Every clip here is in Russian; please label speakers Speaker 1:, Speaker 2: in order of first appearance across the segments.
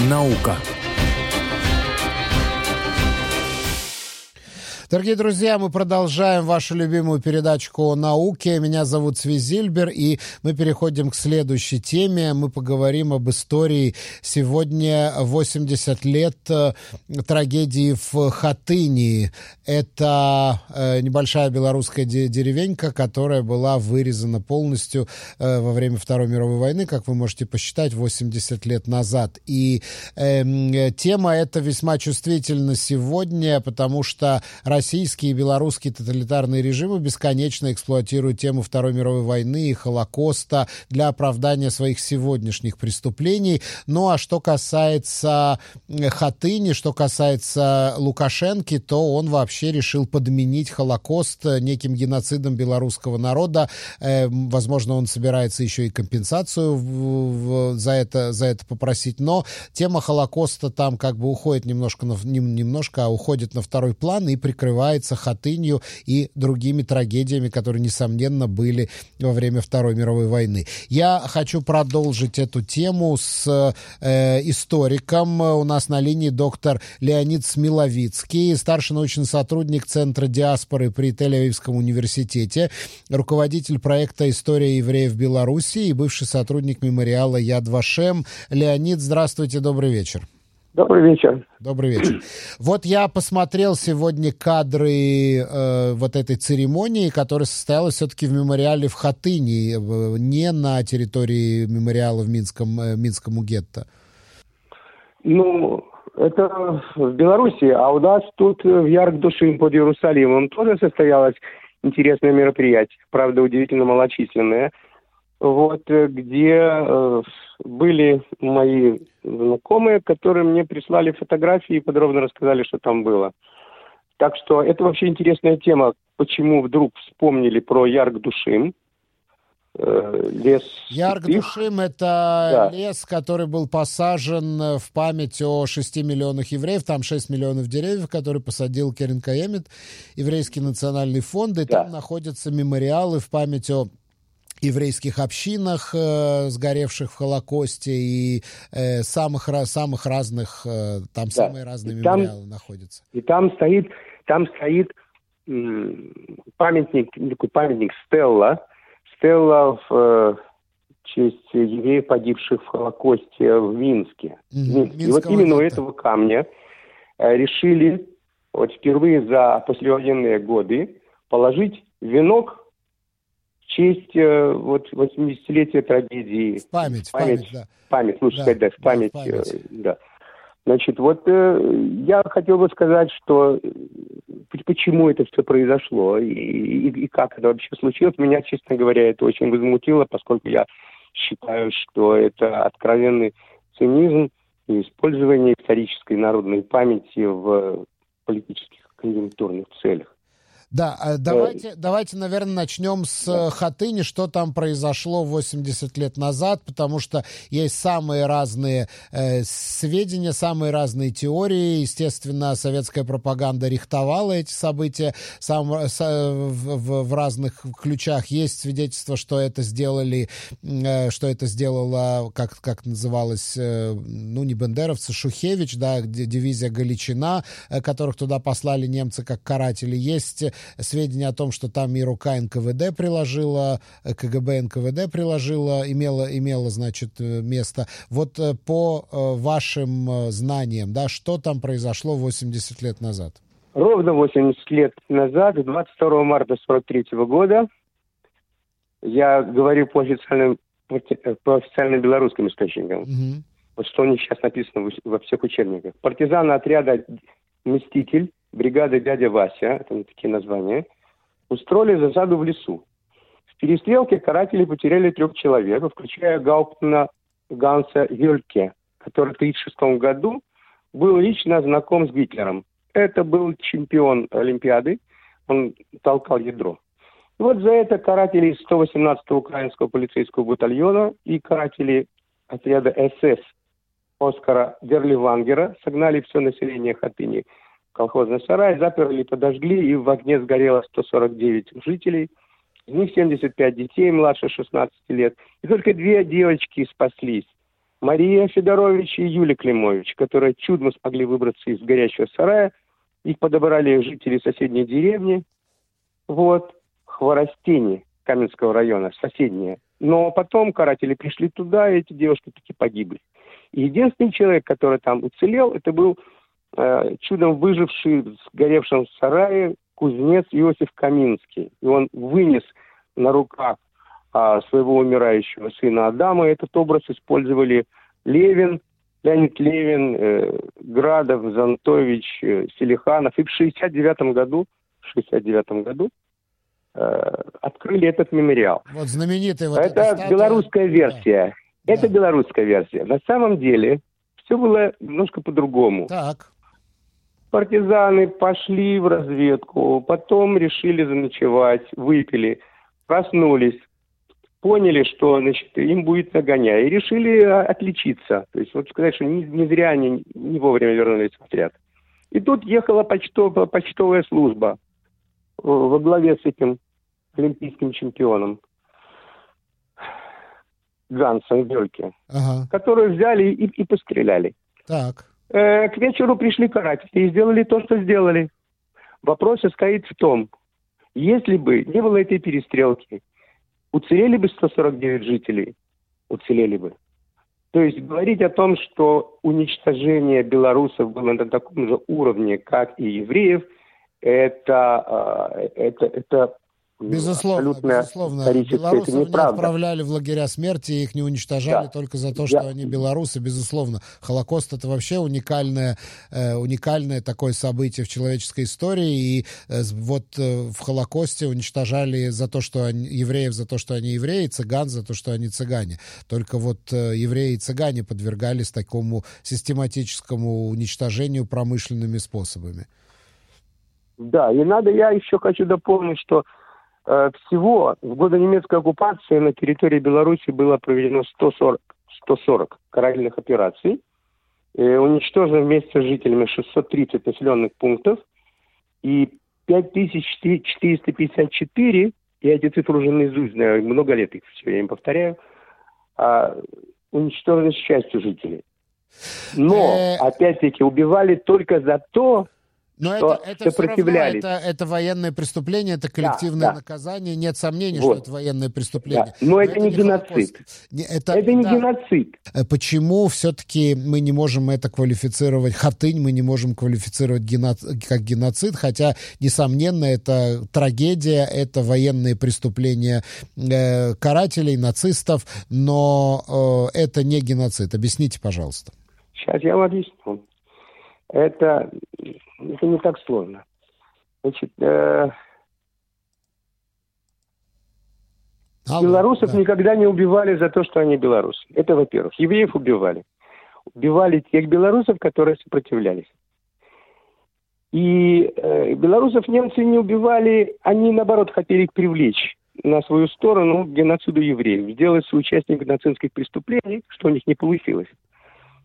Speaker 1: Наука.
Speaker 2: Дорогие друзья, мы продолжаем вашу любимую передачку о науке. Меня зовут Свизильбер, и мы переходим к следующей теме. Мы поговорим об истории. Сегодня 80 лет э, трагедии в Хатыни. Это э, небольшая белорусская деревенька, которая была вырезана полностью э, во время Второй мировой войны, как вы можете посчитать, 80 лет назад. И э, тема эта весьма чувствительна сегодня, потому что российские и белорусские тоталитарные режимы бесконечно эксплуатируют тему Второй мировой войны и Холокоста для оправдания своих сегодняшних преступлений. Ну а что касается Хатыни, что касается Лукашенки, то он вообще решил подменить Холокост неким геноцидом белорусского народа. Э, возможно, он собирается еще и компенсацию за, это, за это попросить. Но тема Холокоста там как бы уходит немножко, на, не, немножко, а уходит на второй план и прикрывается покрывается Хатынью и другими трагедиями, которые, несомненно, были во время Второй мировой войны. Я хочу продолжить эту тему с э, историком. У нас на линии доктор Леонид Смиловицкий, старший научный сотрудник Центра диаспоры при Тель-Авивском университете, руководитель проекта «История евреев Беларуси» и бывший сотрудник мемориала «Яд Вашем». Леонид, здравствуйте, добрый вечер.
Speaker 3: Добрый вечер.
Speaker 2: Добрый вечер. Вот я посмотрел сегодня кадры э, вот этой церемонии, которая состоялась все-таки в мемориале в Хатыни, не на территории мемориала в Минском, э, Минскому гетто.
Speaker 3: Ну, это в Беларуси, а у нас тут в Ярк-Душим под Иерусалимом тоже состоялось интересное мероприятие, правда, удивительно малочисленное – вот, э, где э, были мои знакомые, которые мне прислали фотографии и подробно рассказали, что там было. Так что это вообще интересная тема, почему вдруг вспомнили про Ярк-Душим,
Speaker 2: э, лес. Ярк-Душим – это да. лес, который был посажен в память о 6 миллионах евреев. Там 6 миллионов деревьев, которые посадил Керен Каемит, Еврейский национальный фонд. И да. там находятся мемориалы в память о еврейских общинах, э, сгоревших в Холокосте, и э, самых, самых разных, э, там да. самые разные и мемориалы там, находятся.
Speaker 3: И там стоит, там стоит памятник, такой памятник Стелла, Стелла в э, честь евреев, погибших в Холокосте в Минске. Mm-hmm. И вот именно у этого камня э, решили вот впервые за послевоенные годы положить венок честь э, вот 80-летия трагедии.
Speaker 2: В память, в память, память, да.
Speaker 3: Память, лучше да, сказать, да, в память, да, в память. Э, да. Значит, вот э, я хотел бы сказать, что почему это все произошло и, и, и как это вообще случилось. Меня, честно говоря, это очень возмутило, поскольку я считаю, что это откровенный цинизм и использование исторической народной памяти в политических конъюнктурных целях.
Speaker 2: Да, э, давайте, давайте, наверное, начнем с да. Хатыни, что там произошло 80 лет назад, потому что есть самые разные э, сведения, самые разные теории. Естественно, советская пропаганда рихтовала эти события сам, с, в, в, разных ключах. Есть свидетельство, что это сделали, э, что это сделала, как, как называлось, э, ну, не бендеровцы, Шухевич, да, дивизия Галичина, э, которых туда послали немцы как каратели. Есть сведения о том, что там и рука НКВД приложила, э, КГБ НКВД приложила, имела, имела значит, э, место. Вот э, по вашим знаниям, да, что там произошло 80 лет назад?
Speaker 3: Ровно 80 лет назад, 22 марта 43 года, я говорю по официальным, по официальным белорусским источникам, угу. вот что у них сейчас написано во всех учебниках. Партизаны отряда «Мститель» бригады дядя Вася, это такие названия, устроили засаду в лесу. В перестрелке каратели потеряли трех человек, включая Гауптмана Ганса Юльке, который в 1936 году был лично знаком с Гитлером. Это был чемпион Олимпиады, он толкал ядро. И вот за это каратели 118-го украинского полицейского батальона и каратели отряда СС Оскара Дерливангера согнали все население Хатыни колхозный сарай, заперли, подожгли, и в огне сгорело 149 жителей. Из них 75 детей младше 16 лет. И только две девочки спаслись. Мария Федорович и Юлия Климович, которые чудом смогли выбраться из горящего сарая. Их подобрали жители соседней деревни. Вот, Хворостени Каменского района, соседние. Но потом каратели пришли туда, и эти девушки таки погибли. И единственный человек, который там уцелел, это был э, чудом выживший в сгоревшем сарае кузнец Иосиф Каминский. И он вынес на руках а, своего умирающего сына Адама. Этот образ использовали Левин, Леонид Левин, э, Градов, Зантович, э, Селиханов. И в 69 году, в 69 году э, открыли этот мемориал.
Speaker 2: Вот знаменитый вот
Speaker 3: Это статуя... белорусская версия. Да. Это да. белорусская версия. На самом деле все было немножко по-другому.
Speaker 2: Так.
Speaker 3: Партизаны пошли в разведку, потом решили заночевать, выпили, проснулись, поняли, что значит, им будет нагоняй, и решили а, отличиться. То есть вот сказать, что не, не зря они не вовремя вернулись в отряд. И тут ехала почтовая, почтовая служба э, во главе с этим олимпийским чемпионом Гансом Бельке, ага. которые взяли и, и постреляли.
Speaker 2: Так.
Speaker 3: Э, к вечеру пришли каратели и сделали то, что сделали. Вопрос состоит в том, если бы не было этой перестрелки, уцелели бы 149 жителей? Уцелели бы. То есть говорить о том, что уничтожение белорусов было на таком же уровне, как и евреев, это, а, это, это
Speaker 2: Безусловно, безусловно. Белорусов не отправляли в лагеря смерти, их не уничтожали да. только за то, что Я... они белорусы, безусловно. Холокост это вообще уникальное, э, уникальное такое событие в человеческой истории, и э, вот э, в Холокосте уничтожали за то, что они, евреев за то, что они евреи, цыган за то, что они цыгане. Только вот э, евреи и цыгане подвергались такому систематическому уничтожению промышленными способами.
Speaker 3: Да, и надо, я еще хочу дополнить, что всего в годы немецкой оккупации на территории Беларуси было проведено 140, 140 карательных операций. И уничтожено вместе с жителями 630 населенных пунктов и 5454, я эти цифры уже наизусть знаю, много лет их все время повторяю, а, уничтожены с частью жителей. Но, э, опять-таки, убивали только за то, но что это, это сопротивлялись.
Speaker 2: Равно, это, это военное преступление, это коллективное да, да. наказание. Нет сомнений, вот. что это военное преступление. Да.
Speaker 3: Но, Но это, это не геноцид. Не, это, это не да. геноцид.
Speaker 2: Э, почему все-таки мы не можем это квалифицировать, хатынь мы не можем квалифицировать гено, как геноцид, хотя, несомненно, это трагедия, это военные преступления э, карателей, нацистов, но э, это не геноцид. Объясните, пожалуйста.
Speaker 3: Сейчас я вам объясню. Это это не так сложно. Значит, э, а, белорусов да. никогда не убивали за то, что они белорусы. Это во-первых. Евреев убивали. Убивали тех белорусов, которые сопротивлялись. И э, белорусов немцы не убивали, они наоборот хотели их привлечь на свою сторону геноциду евреев, сделать соучастниками нацистских преступлений, что у них не получилось.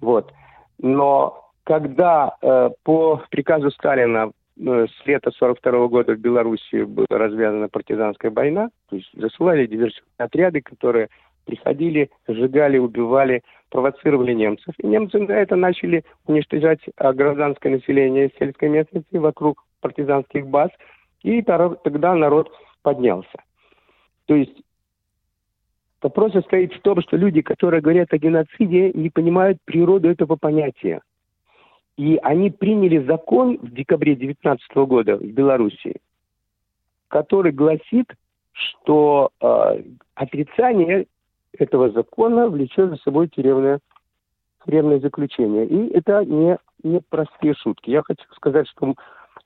Speaker 3: Вот. Но когда э, по приказу Сталина э, с лета 42 года в Беларуси была развязана партизанская война, то есть засылали диверсионные отряды, которые приходили, сжигали, убивали, провоцировали немцев. И немцы на это начали уничтожать гражданское население сельской местности вокруг партизанских баз, и тогда народ поднялся. То есть вопрос состоит в том, что люди, которые говорят о геноциде, не понимают природу этого понятия. И они приняли закон в декабре 2019 года в Беларуси, который гласит, что э, отрицание этого закона влечет за собой тюремное, тюремное заключение. И это не, не простые шутки. Я хочу сказать, что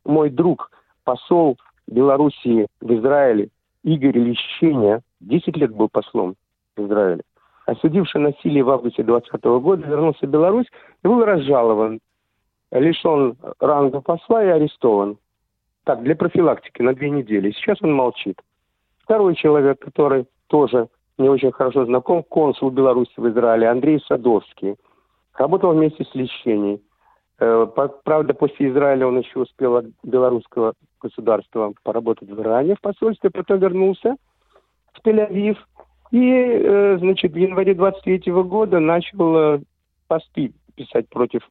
Speaker 3: мой друг, посол Белоруссии в Израиле, Игорь Лещеня, 10 лет был послом в Израиле, осудивший насилие в августе 2020 года, вернулся в Беларусь и был разжалован лишен ранга посла и арестован. Так, для профилактики на две недели. Сейчас он молчит. Второй человек, который тоже не очень хорошо знаком, консул Беларуси в Израиле Андрей Садовский. Работал вместе с Лещенией. Э, правда, после Израиля он еще успел от белорусского государства поработать в Иране в посольстве, потом вернулся в Тель-Авив И, э, значит, в январе 23 года начал э, посты писать против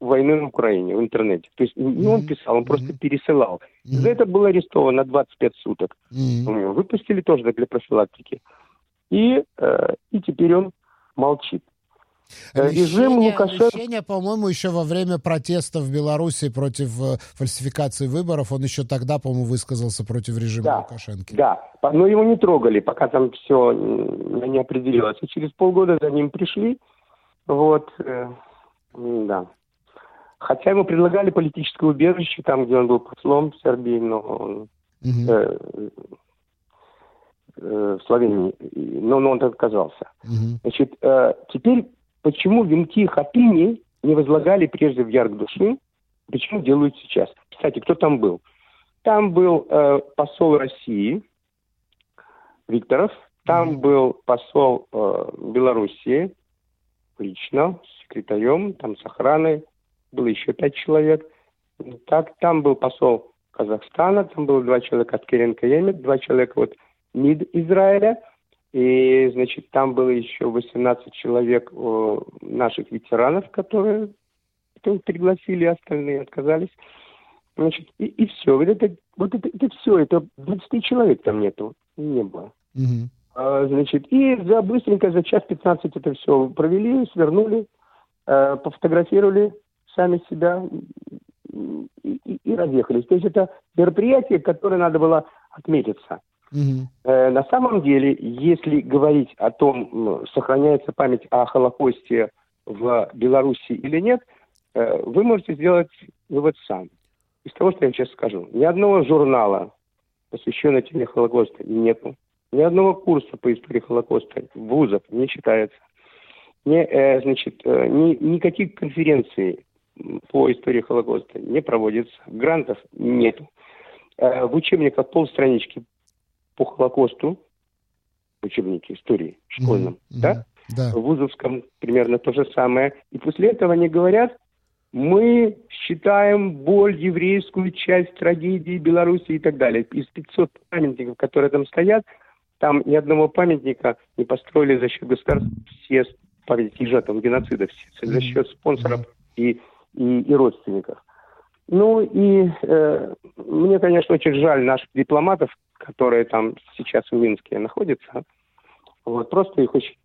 Speaker 3: войны на Украине в интернете. То есть не он писал, он просто пересылал. За это был арестован на 25 суток. Выпустили тоже для профилактики. И, э, и теперь он молчит.
Speaker 2: Э, режим Лукашенко... Лещения, по-моему, еще во время протестов в Беларуси против э, фальсификации выборов, он еще тогда, по-моему, высказался против режима
Speaker 3: да,
Speaker 2: Лукашенко.
Speaker 3: Да, но его не трогали, пока там все не определилось. И через полгода за ним пришли, вот, да. Хотя ему предлагали политическое убежище, там, где он был послом в Сербии, но он, угу. э, э, в Словении, но, но он отказался. Угу. Значит, э, теперь почему венки Хатыни не возлагали прежде в ярк души, почему делают сейчас? Кстати, кто там был? Там был э, посол России Викторов, там mm был посол э, Белоруссии лично, с секретарем, там с охраной, было еще пять человек. Так, там был посол Казахстана, там было два человека от Керенка Емет, два человека вот МИД Израиля, и, значит, там было еще 18 человек о, наших ветеранов, которые, пригласили, остальные отказались. Значит, и, и все. Вот это, вот это, это все, это 20 человек там нету, не было. Угу. А, значит, и за быстренько, за час 15 это все провели, свернули, э, пофотографировали сами себя и, и, и разъехались. То есть это мероприятие, которое надо было отметиться. Угу. Э, на самом деле, если говорить о том, сохраняется память о Холокосте в Беларуси или нет, э, вы можете сделать вывод сам. Из того, что я сейчас скажу. Ни одного журнала, посвященного теме Холокоста, нету. Ни одного курса по истории Холокоста вузов не читается. Не, э, значит, э, ни, никаких конференций по истории Холокоста не проводится. Грантов нету. Э, в учебниках полстранички по Холокосту в учебнике истории школьном, mm-hmm. да? да? В вузовском примерно то же самое. И после этого они говорят, мы считаем боль еврейскую часть трагедии Беларуси и так далее. Из 500 памятников, которые там стоят, там ни одного памятника не построили за счет государства все памятники жертвам геноцида, все, за счет спонсоров и, и, и родственников. Ну и э, мне, конечно, очень жаль наших дипломатов, которые там сейчас в Минске находятся. Вот, просто их очень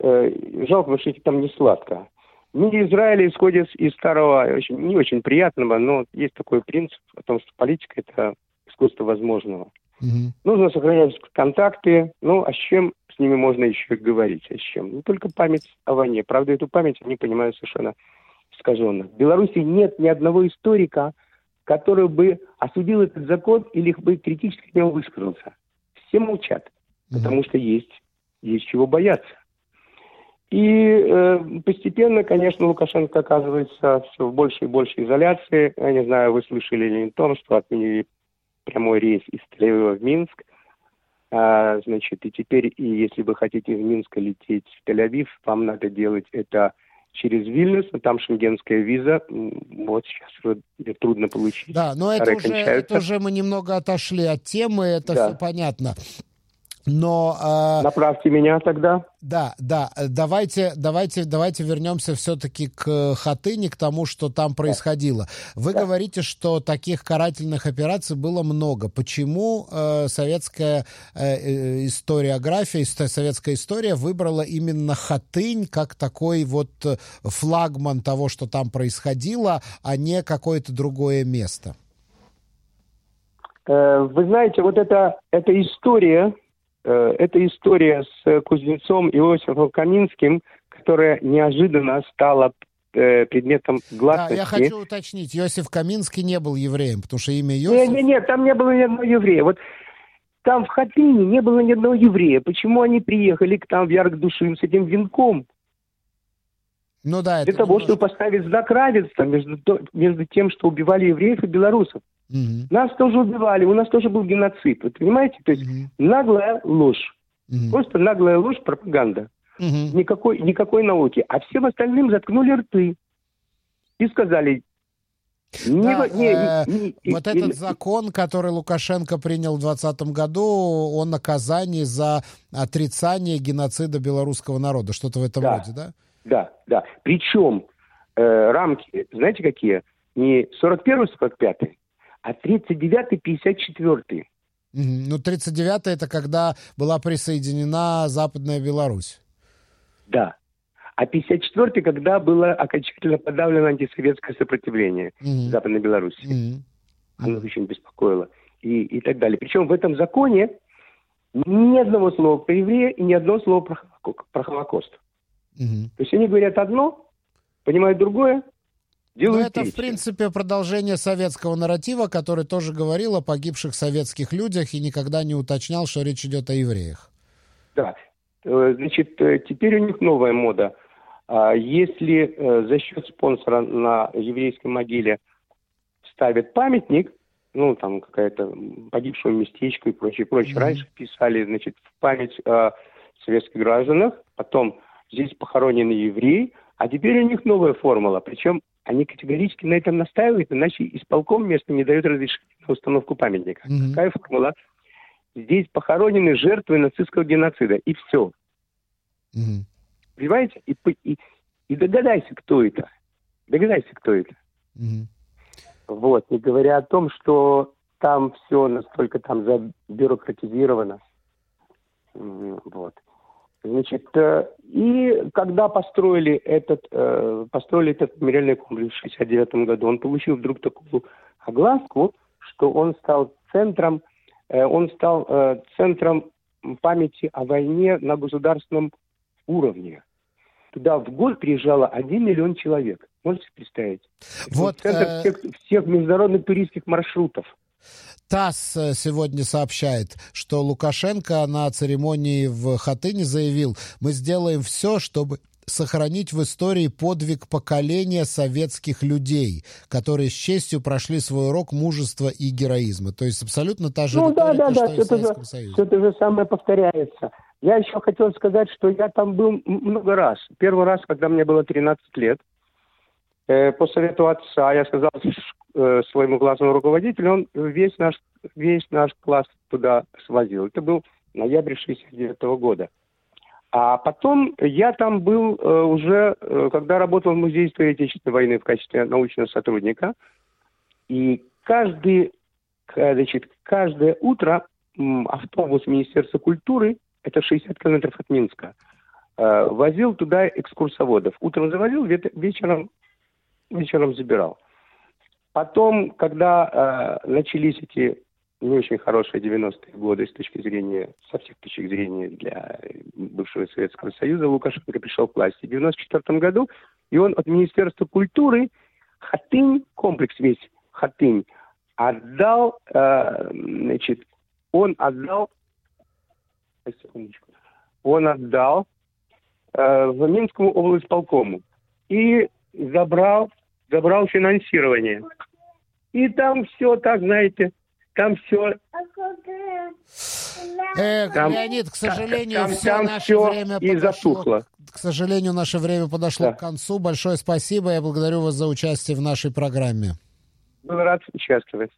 Speaker 3: э, жалко, потому что там не сладко. Мире Израиля исходит из старого, очень, не очень приятного, но есть такой принцип о том, что политика – это искусство возможного. Угу. Нужно сохранять контакты, ну, а с чем с ними можно еще говорить, а с чем? Ну, только память о войне. Правда, эту память они понимают совершенно искаженно. В Беларуси нет ни одного историка, который бы осудил этот закон или бы критически к нему высказался. Все молчат, потому что есть, есть чего бояться. И э, постепенно, конечно, Лукашенко оказывается все в большей и большей изоляции. Я не знаю, вы слышали или не том, что отменили прямой рейс из Тель-Авива в Минск. А, значит, и теперь, и если вы хотите из Минска лететь в Тель-Авив, вам надо делать это через Вильнюс, но там шенгенская виза, вот сейчас уже трудно получить.
Speaker 2: Да, но это уже, это уже мы немного отошли от темы, это да. все понятно. Но...
Speaker 3: Э, Направьте меня тогда.
Speaker 2: Да, да. Давайте, давайте, давайте вернемся все-таки к Хатыни, к тому, что там происходило. Вы да. говорите, что таких карательных операций было много. Почему э, советская э, э историография, советская история выбрала именно Хатынь как такой вот флагман того, что там происходило, а не какое-то другое место?
Speaker 3: Э, вы знаете, вот эта, эта история это история с кузнецом Иосифом Каминским, которая неожиданно стала э, предметом гласности.
Speaker 2: Да, я хочу уточнить, Иосиф Каминский не был евреем, потому что имя Иосиф... Нет,
Speaker 3: нет, нет, там не было ни одного еврея. Вот там в Хатыне не было ни одного еврея. Почему они приехали к там в Ярк-Душим с этим венком? Ну да, Для того, чтобы поставить знак равенства между, между тем, что убивали евреев и белорусов. Угу. Нас тоже убивали, у нас тоже был геноцид. Вы понимаете? То есть угу. наглая ложь. Угу. Просто наглая ложь, пропаганда. Угу. Никакой, никакой науки. А всем остальным заткнули рты. И сказали,
Speaker 2: Не, да, не, э, не, не, вот не, этот закон, который Лукашенко принял в 2020 году, он наказание за отрицание геноцида белорусского народа. Что-то в этом
Speaker 3: да,
Speaker 2: роде, да?
Speaker 3: Да, да. Причем э, рамки, знаете какие? Не 41-45, а 39-54.
Speaker 2: Угу. Ну, 39-й это когда была присоединена Западная Беларусь.
Speaker 3: Да. А 54-й, когда было окончательно подавлено антисоветское сопротивление mm-hmm. Западной Беларуси. Mm-hmm. Оно очень беспокоило. И, и так далее. Причем в этом законе ни одного слова про еврея и ни одного слова про, про Холокост. Mm-hmm. То есть они говорят одно, понимают другое,
Speaker 2: делают Но это, третье. в принципе, продолжение советского нарратива, который тоже говорил о погибших советских людях и никогда не уточнял, что речь идет о евреях.
Speaker 3: Да. Э, значит, э, теперь у них новая мода – а если э, за счет спонсора на еврейской могиле ставят памятник, ну, там какая-то погибшего местечко и прочее, прочее. Mm-hmm. Раньше писали, значит, в память о советских гражданах, потом здесь похоронены евреи, а теперь у них новая формула. Причем они категорически на этом настаивают, иначе исполком место не дает разрешения на установку памятника. Mm-hmm. Какая формула? Здесь похоронены жертвы нацистского геноцида, и все. Mm-hmm. Понимаете? И, и, и догадайся, кто это. Догадайся, кто это. Mm-hmm. Вот. Не говоря о том, что там все настолько там забюрократизировано. Вот. Значит, э, и когда построили этот, э, построили этот мемориальный комплекс в 69 году, он получил вдруг такую огласку, что он стал центром, э, он стал центром памяти о войне на государственном уровне туда в год приезжало 1 миллион человек. Можете представить?
Speaker 2: Вот,
Speaker 3: центр э... всех, всех международных туристских маршрутов.
Speaker 2: ТАСС э, сегодня сообщает, что Лукашенко на церемонии в Хатыне заявил, мы сделаем все, чтобы сохранить в истории подвиг поколения советских людей, которые с честью прошли свой урок мужества и героизма. То есть абсолютно та же
Speaker 3: ну, да, да,
Speaker 2: что
Speaker 3: да,
Speaker 2: и в
Speaker 3: Советском же, Союзе. Все это же самое повторяется. Я еще хотел сказать, что я там был много раз. Первый раз, когда мне было 13 лет, э, по совету отца я сказал э, своему классному руководителю, он весь наш, весь наш класс туда свозил. Это был ноябрь 69 года. А потом я там был э, уже, когда работал в Музее истории Отечественной войны в качестве научного сотрудника. И каждый, значит, каждое утро автобус Министерства культуры это 60 километров от Минска, возил туда экскурсоводов. Утром завозил, вечером, вечером забирал. Потом, когда э, начались эти не очень хорошие 90-е годы с точки зрения, со всех точек зрения для бывшего Советского Союза, Лукашенко пришел к власти в 94 году, и он от Министерства культуры Хатынь, комплекс весь Хатынь, отдал, э, значит, он отдал он отдал э, в Минскому облсполкому и забрал, забрал финансирование. И там все так, знаете, там все...
Speaker 2: Эх, там, Леонид, к сожалению, там, все там наше все время
Speaker 3: и подошло, засухло.
Speaker 2: К сожалению, наше время подошло да. к концу. Большое спасибо. Я благодарю вас за участие в нашей программе.
Speaker 3: Был рад участвовать.